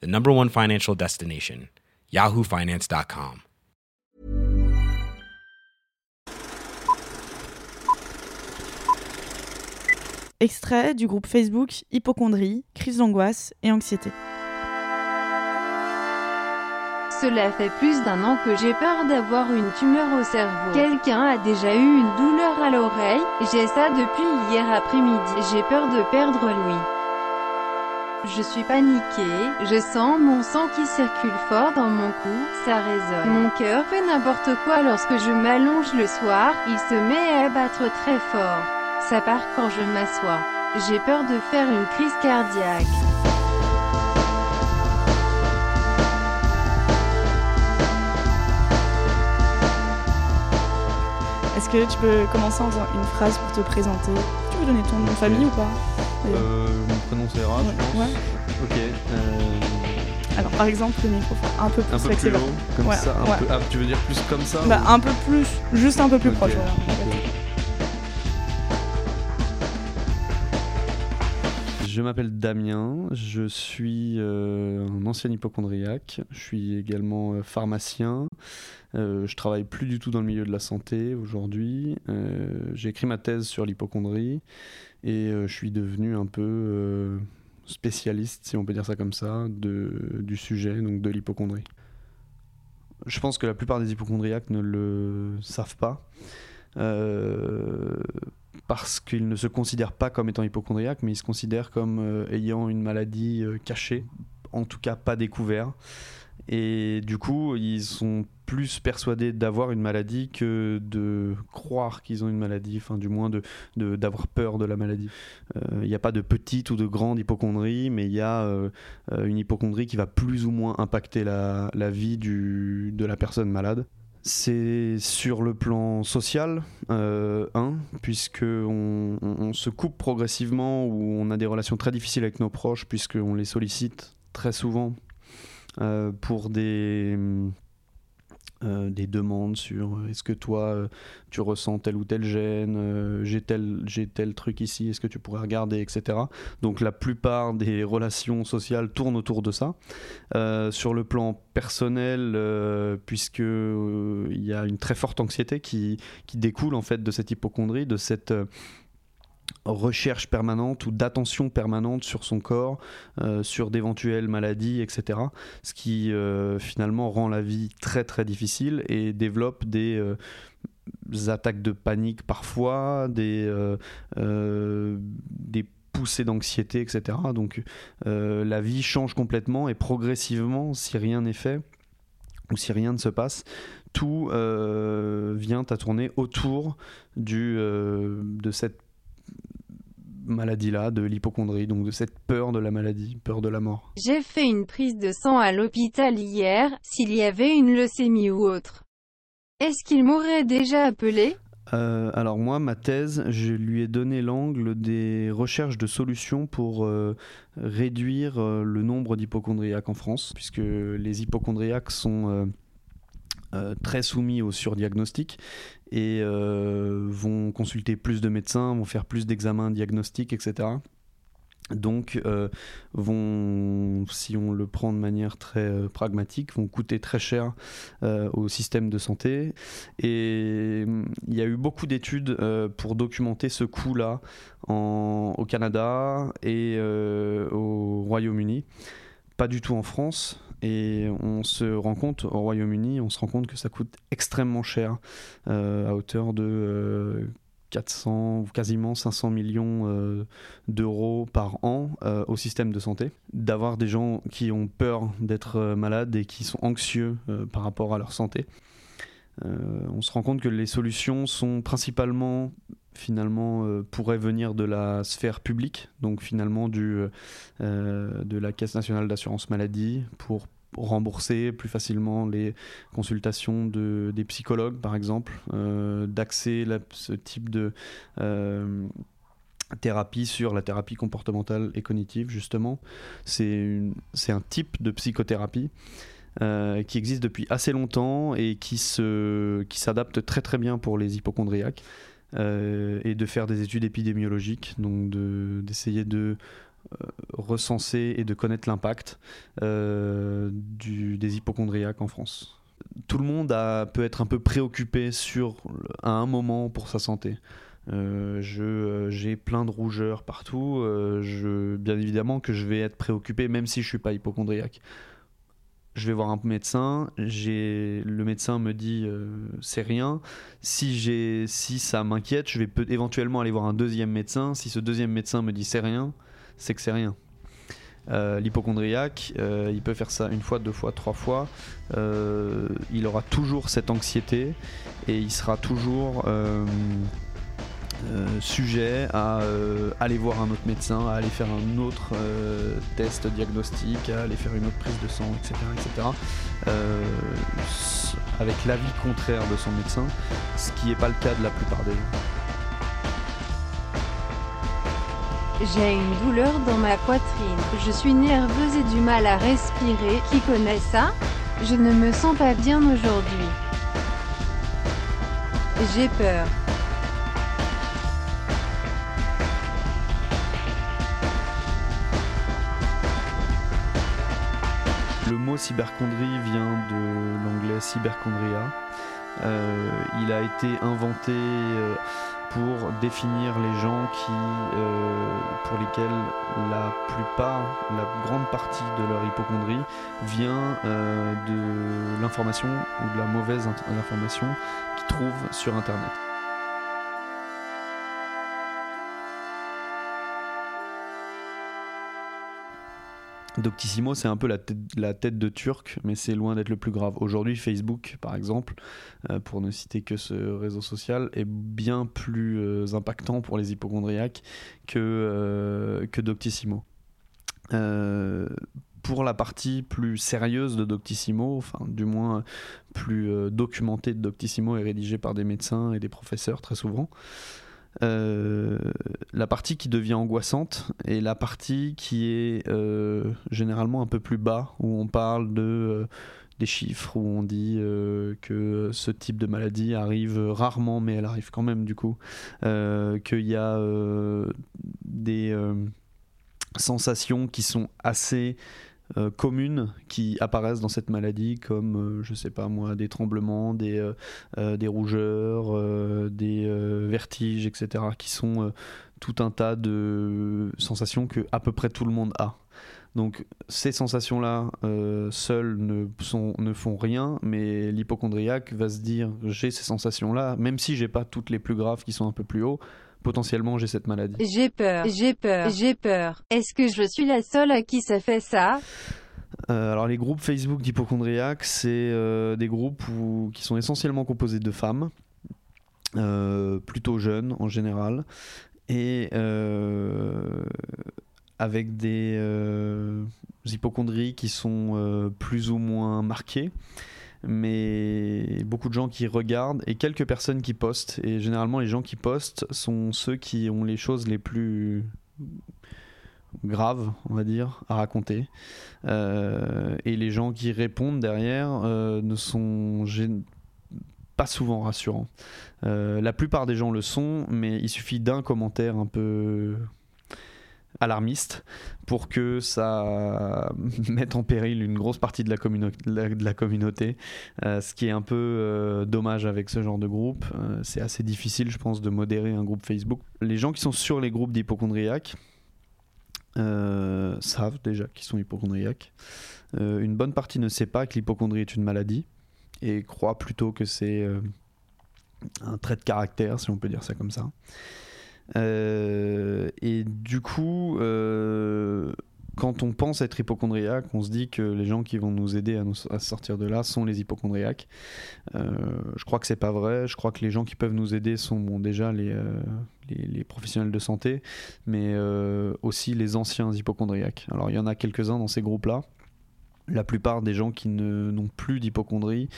the number one financial destination, yahoofinance.com. Extrait du groupe Facebook Hypochondrie, crise d'angoisse et anxiété. Cela fait plus d'un an que j'ai peur d'avoir une tumeur au cerveau. Quelqu'un a déjà eu une douleur à l'oreille, j'ai ça depuis hier après-midi. J'ai peur de perdre Louis. Je suis paniquée, je sens mon sang qui circule fort dans mon cou, ça résonne. Mon cœur fait n'importe quoi lorsque je m'allonge le soir, il se met à battre très fort. Ça part quand je m'assois. J'ai peur de faire une crise cardiaque. Est-ce que tu peux commencer en faisant une phrase pour te présenter? Tu veux donner ton nom de famille ou pas? Mon prénom c'est Ra, je pense. Ouais. Ok. euh, Alors par exemple le microphone un peu plus un peu plus haut, comme Ouais, ça. Un ouais. peu, ah, tu veux dire plus comme ça Bah ou- un peu plus, juste un peu plus proche. voilà. Je m'appelle Damien, je suis euh, un ancien hypochondriaque, je suis également euh, pharmacien, Euh, je travaille plus du tout dans le milieu de la santé aujourd'hui, Euh, j'ai écrit ma thèse sur l'hypochondrie et euh, je suis devenu un peu spécialiste, si on peut dire ça comme ça, de, du sujet, donc de l'hypochondrie. Je pense que la plupart des hypochondriaques ne le savent pas. Parce qu'ils ne se considèrent pas comme étant hypochondriaques, mais ils se considèrent comme ayant une maladie cachée, en tout cas pas découverte. Et du coup, ils sont plus persuadés d'avoir une maladie que de croire qu'ils ont une maladie, enfin du moins de, de- d'avoir peur de la maladie. Euh, Il n'y a pas de petite ou de grande hypochondrie, mais il y a euh, une hypochondrie qui va plus ou moins impacter la, la vie du, de la personne malade. C'est sur le plan social, euh, un, puisque se coupe progressivement ou on a des relations très difficiles avec nos proches, puisqu'on les sollicite très souvent euh, pour des, euh, des demandes sur euh, est-ce que toi euh, tu ressens tel ou tel gène, j'ai tel, j'ai tel truc ici, est-ce que tu pourrais regarder, etc. Donc la plupart des relations sociales tournent autour de ça. Sur le plan personnel, puisque il y a une très forte anxiété qui, qui découle en fait de cette hypochondrie, de cette recherche permanente ou d'attention permanente sur son corps, euh, sur d'éventuelles maladies, etc. Ce qui euh, finalement rend la vie très très difficile et développe des euh, attaques de panique parfois, des, des poussées d'anxiété, etc. Donc la vie change complètement et progressivement, si rien n'est fait ou si rien ne se passe, tout vient à tourner autour du, de cette maladie-là, de l'hypochondrie, donc de cette peur de la maladie, peur de la mort. J'ai fait une prise de sang à l'hôpital hier, s'il y avait une leucémie ou autre. Est-ce qu'il m'aurait déjà appelé? Euh, alors moi, ma thèse, je lui ai donné l'angle des recherches de solutions pour euh, réduire euh, le nombre d'hypochondriaques en France, puisque les hypochondriaques sont euh, très soumis au surdiagnostic et euh, vont consulter plus de médecins, vont faire plus d'examens diagnostiques, etc. Donc, euh, vont, si on le prend de manière très pragmatique, vont coûter très cher au système de santé. Et hum, il y a eu beaucoup d'études pour documenter ce coût-là au Canada et au Royaume-Uni. Pas du tout en France. Et on se rend compte, au Royaume-Uni, on se rend compte que ça coûte extrêmement cher, euh, à hauteur de euh, 400 ou quasiment 500 millions euh, d'euros par an euh, au système de santé. D'avoir des gens qui ont peur d'être euh, malades et qui sont anxieux euh, par rapport à leur santé. Euh, on se rend compte que les solutions sont principalement finalement euh, pourraient venir de la sphère publique, donc finalement du, euh, de la Caisse nationale d'assurance maladie pour rembourser plus facilement les consultations de, des psychologues, par exemple, euh, d'axer ce type de euh, thérapie sur la thérapie comportementale et cognitive, justement. C'est un type de psychothérapie. Euh, qui existe depuis assez longtemps et qui s'adapte qui très très bien pour les hypochondriaques et de faire des études épidémiologiques, donc d'essayer de, euh, recenser et de connaître l'impact euh, des hypochondriaques en France. Tout le monde a, peut être un peu préoccupé sur, à un moment pour sa santé. Euh, j'ai plein de rougeurs partout. je, bien évidemment que je vais être préoccupé, même si je suis pas hypochondriaque. Je vais voir un médecin. Le médecin me dit c'est rien. Si, si ça m'inquiète, je vais éventuellement aller voir un deuxième médecin. Si ce deuxième médecin me dit c'est rien, c'est que c'est rien. Euh, l'hypochondriaque, euh, il peut faire ça une fois, deux fois, trois fois. Euh, il aura toujours cette anxiété et il sera toujours sujet à aller voir un autre médecin, à aller faire un autre test diagnostique, à aller faire une autre prise de sang, etc. etc. avec l'avis contraire de son médecin, ce qui n'est pas le cas de la plupart des gens. J'ai une douleur dans ma poitrine. Je suis nerveuse et du mal à respirer. Qui connaît ça? Je ne me sens pas bien aujourd'hui. J'ai peur. Le mot cyberchondrie vient de l'anglais cyberchondria. Euh, il a été inventé euh, pour définir les gens euh, pour lesquels la plupart, la grande partie de leur hypochondrie vient euh, de l'information ou de la mauvaise information qu'ils trouvent sur Internet. Doctissimo, c'est un peu la tête, de Turc, mais c'est loin d'être le plus grave. Aujourd'hui, Facebook, par exemple, euh, pour ne citer que ce réseau social, est bien plus euh, impactant pour les hypochondriaques que, euh, que Doctissimo. pour la partie plus sérieuse de Doctissimo, enfin du moins plus documentée de Doctissimo et rédigée par des médecins et des professeurs très souvent, euh, la partie qui devient angoissante et la partie qui est euh, généralement un peu plus bas, où on parle de euh, des chiffres, où on dit que ce type de maladie arrive rarement, mais elle arrive quand même du coup, qu'il y a des sensations qui sont assez euh, communes qui apparaissent dans cette maladie, comme, euh, je sais pas moi, des tremblements, des, euh, des rougeurs, des vertiges, etc., qui sont tout un tas de sensations que à peu près tout le monde a. Donc ces sensations-là, seules ne, sont, ne font rien, mais l'hypochondriaque va se dire j'ai ces sensations-là, même si j'ai pas toutes les plus graves qui sont un peu plus haut, potentiellement j'ai cette maladie. J'ai peur, j'ai peur, j'ai peur. Est-ce que je suis la seule à qui ça fait ça? Euh, alors les groupes Facebook d'hypochondriaques, c'est euh, des groupes qui sont essentiellement composés de femmes, euh, plutôt jeunes en général, et avec des hypochondries qui sont plus ou moins marquées mais beaucoup de gens qui regardent et quelques personnes qui postent. Et généralement, les gens qui postent sont ceux qui ont les choses les plus graves, on va dire, à raconter. Euh, et les gens qui répondent derrière euh, ne sont pas souvent rassurants. Euh, la plupart des gens le sont, mais il suffit d'un commentaire un peu alarmiste pour que ça mette en péril une grosse partie de la, communauté, euh, ce qui est un peu euh, dommage avec ce genre de groupe. Euh, c'est assez difficile, je pense, de modérer un groupe Facebook. Les gens qui sont sur les groupes d'hypochondriaques savent déjà qu'ils sont hypochondriaques. une bonne partie ne sait pas que l'hypochondrie est une maladie et croit plutôt que c'est un trait de caractère, si on peut dire ça comme ça. Euh, et du coup, euh, quand on pense être hypochondriaque, on se dit que les gens qui vont nous aider à, sortir de là sont les hypochondriaques. Euh, je crois que c'est pas vrai. Je crois que les gens qui peuvent nous aider sont déjà les, professionnels de santé, mais aussi les anciens hypochondriaques. Alors il y en a quelques-uns dans ces groupes-là. La plupart des gens qui n'ont plus d'hypochondrie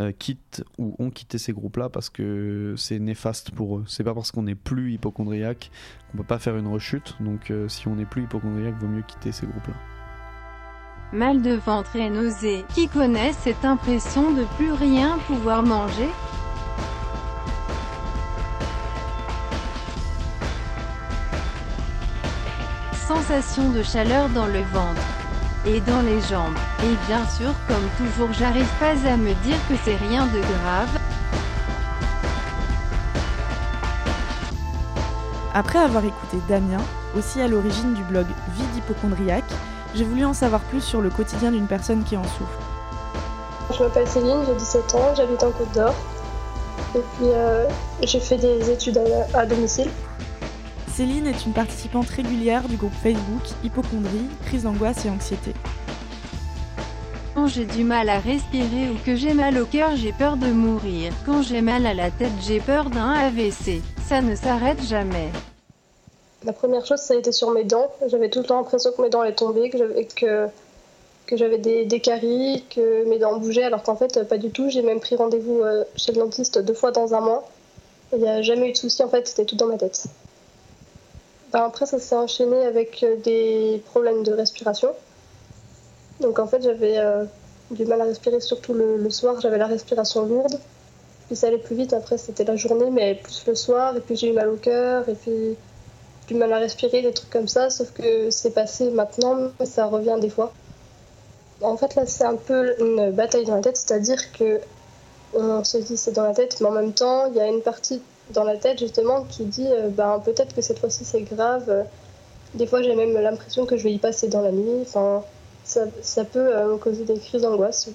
euh, quittent ou ont quitté ces groupes-là parce que c'est néfaste pour eux. C'est pas parce qu'on n'est plus hypochondriaque qu'on peut pas faire une rechute. Donc euh, si on n'est plus hypochondriaque, vaut mieux quitter ces groupes-là. Mal de ventre et nausée. Qui connaît cette impression de plus rien pouvoir manger? Sensation de chaleur dans le ventre et dans les jambes. Et bien sûr, comme toujours, j'arrive pas à me dire que c'est rien de grave. Après avoir écouté Damien, aussi à l'origine du blog Vie d'hypochondriaque, j'ai voulu en savoir plus sur le quotidien d'une personne qui en souffre. Je m'appelle Céline, j'ai 17 ans, j'habite en Côte d'Or. Et puis euh, j'ai fait des études à, à domicile. Céline est une participante régulière du groupe Facebook Hypochondrie, crise d'angoisse et anxiété. Quand j'ai du mal à respirer ou que j'ai mal au cœur, j'ai peur de mourir. Quand j'ai mal à la tête, j'ai peur d'un AVC. Ça ne s'arrête jamais. La première chose, ça a été sur mes dents. J'avais tout le temps l'impression que mes dents allaient tomber, que j'avais, que, que j'avais des, des caries, que mes dents bougeaient, alors qu'en fait, pas du tout. J'ai même pris rendez-vous euh, chez le dentiste deux fois dans un mois. Il n'y a jamais eu de souci, en fait, c'était tout dans ma tête. Après, ça s'est enchaîné avec euh, des problèmes de respiration. Donc en fait, j'avais euh, du mal à respirer, surtout le, le soir, j'avais la respiration lourde. Puis ça allait plus vite, après c'était la journée, mais plus le soir. Et puis j'ai eu mal au cœur, et puis du mal à respirer, des trucs comme ça. Sauf que c'est passé maintenant, mais ça revient des fois. En fait, là, c'est un peu une bataille dans la tête, c'est-à-dire que on se dit c'est dans la tête, mais en même temps, il y a une partie dans la tête justement qui dit euh, ben, peut-être que cette fois-ci c'est grave. Des fois j'ai même l'impression que je vais y passer dans la nuit. Enfin, ça, ça peut euh, causer des crises d'angoisse.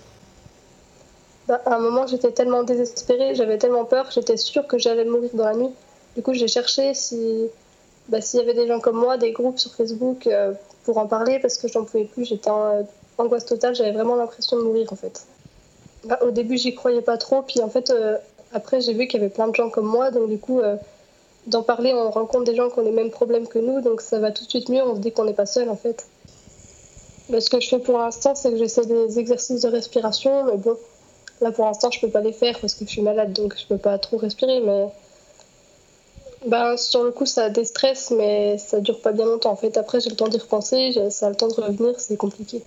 Ben, à un moment j'étais tellement désespérée, j'avais tellement peur, j'étais sûre que j'allais mourir dans la nuit. Du coup j'ai cherché si ben, s'il y avait des gens comme moi, des groupes sur Facebook euh, pour en parler parce que j'en pouvais plus, j'étais en euh, angoisse totale, j'avais vraiment l'impression de mourir en fait. Ben, au début j'y croyais pas trop, puis en fait euh, après, j'ai vu qu'il y avait plein de gens comme moi, donc du coup, euh, d'en parler, on rencontre des gens qui ont les mêmes problèmes que nous, donc ça va tout de suite mieux, on se dit qu'on n'est pas seul en fait. Mais ce que je fais pour l'instant, c'est que j'essaie des exercices de respiration, mais bon, là pour l'instant, je peux pas les faire parce que je suis malade, donc je peux pas trop respirer, mais. Ben, sur le coup, ça déstresse, mais ça dure pas bien longtemps en fait. Après, j'ai le temps d'y repenser, ça a le temps de revenir, c'est compliqué.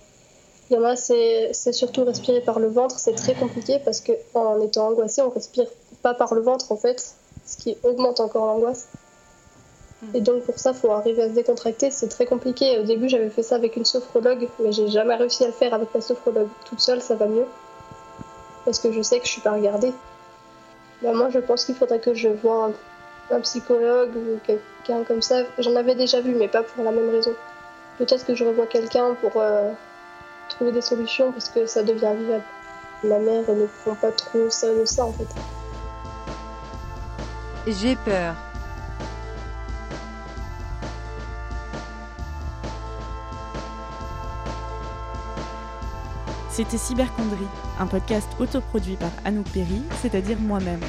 Il y en a, c'est surtout respirer par le ventre, c'est très compliqué parce qu'en étant angoissé, on respire pas par le ventre en fait, ce qui augmente encore l'angoisse. Et donc pour ça, il faut arriver à se décontracter, c'est très compliqué. Au début, j'avais fait ça avec une sophrologue, mais j'ai jamais réussi à le faire avec la sophrologue. Toute seule, ça va mieux. Parce que je sais que je suis pas regardée. Ben, moi, je pense qu'il faudrait que je voie un, un psychologue ou quelqu'un comme ça. J'en avais déjà vu, mais pas pour la même raison. Peut-être que je revois quelqu'un pour. Euh, trouver des solutions parce que ça devient vivable. Ma mère ne prend pas trop sérieux ça en fait. J'ai peur. C'était Cybercondrie, un podcast autoproduit par Anouk Perry, c'est-à-dire moi-même.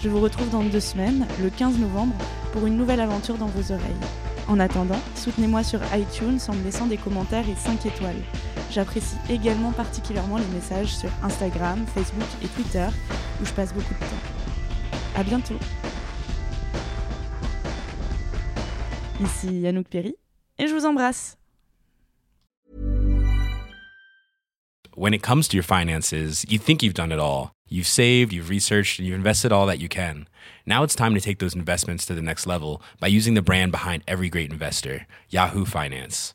Je vous retrouve dans deux semaines, le 15 novembre, pour une nouvelle aventure dans vos oreilles. En attendant, soutenez-moi sur iTunes en me laissant des commentaires et 5 étoiles. J'apprécie également particulièrement les messages sur Instagram, Facebook et Twitter, où je passe beaucoup de temps. À bientôt Ici Anouk Perry, et je vous embrasse When it comes to your finances, you think you've done it all. You've saved, you've researched, and you've invested all that you can. Now it's time to take those investments to the next level by using the brand behind every great investor, Yahoo Finance.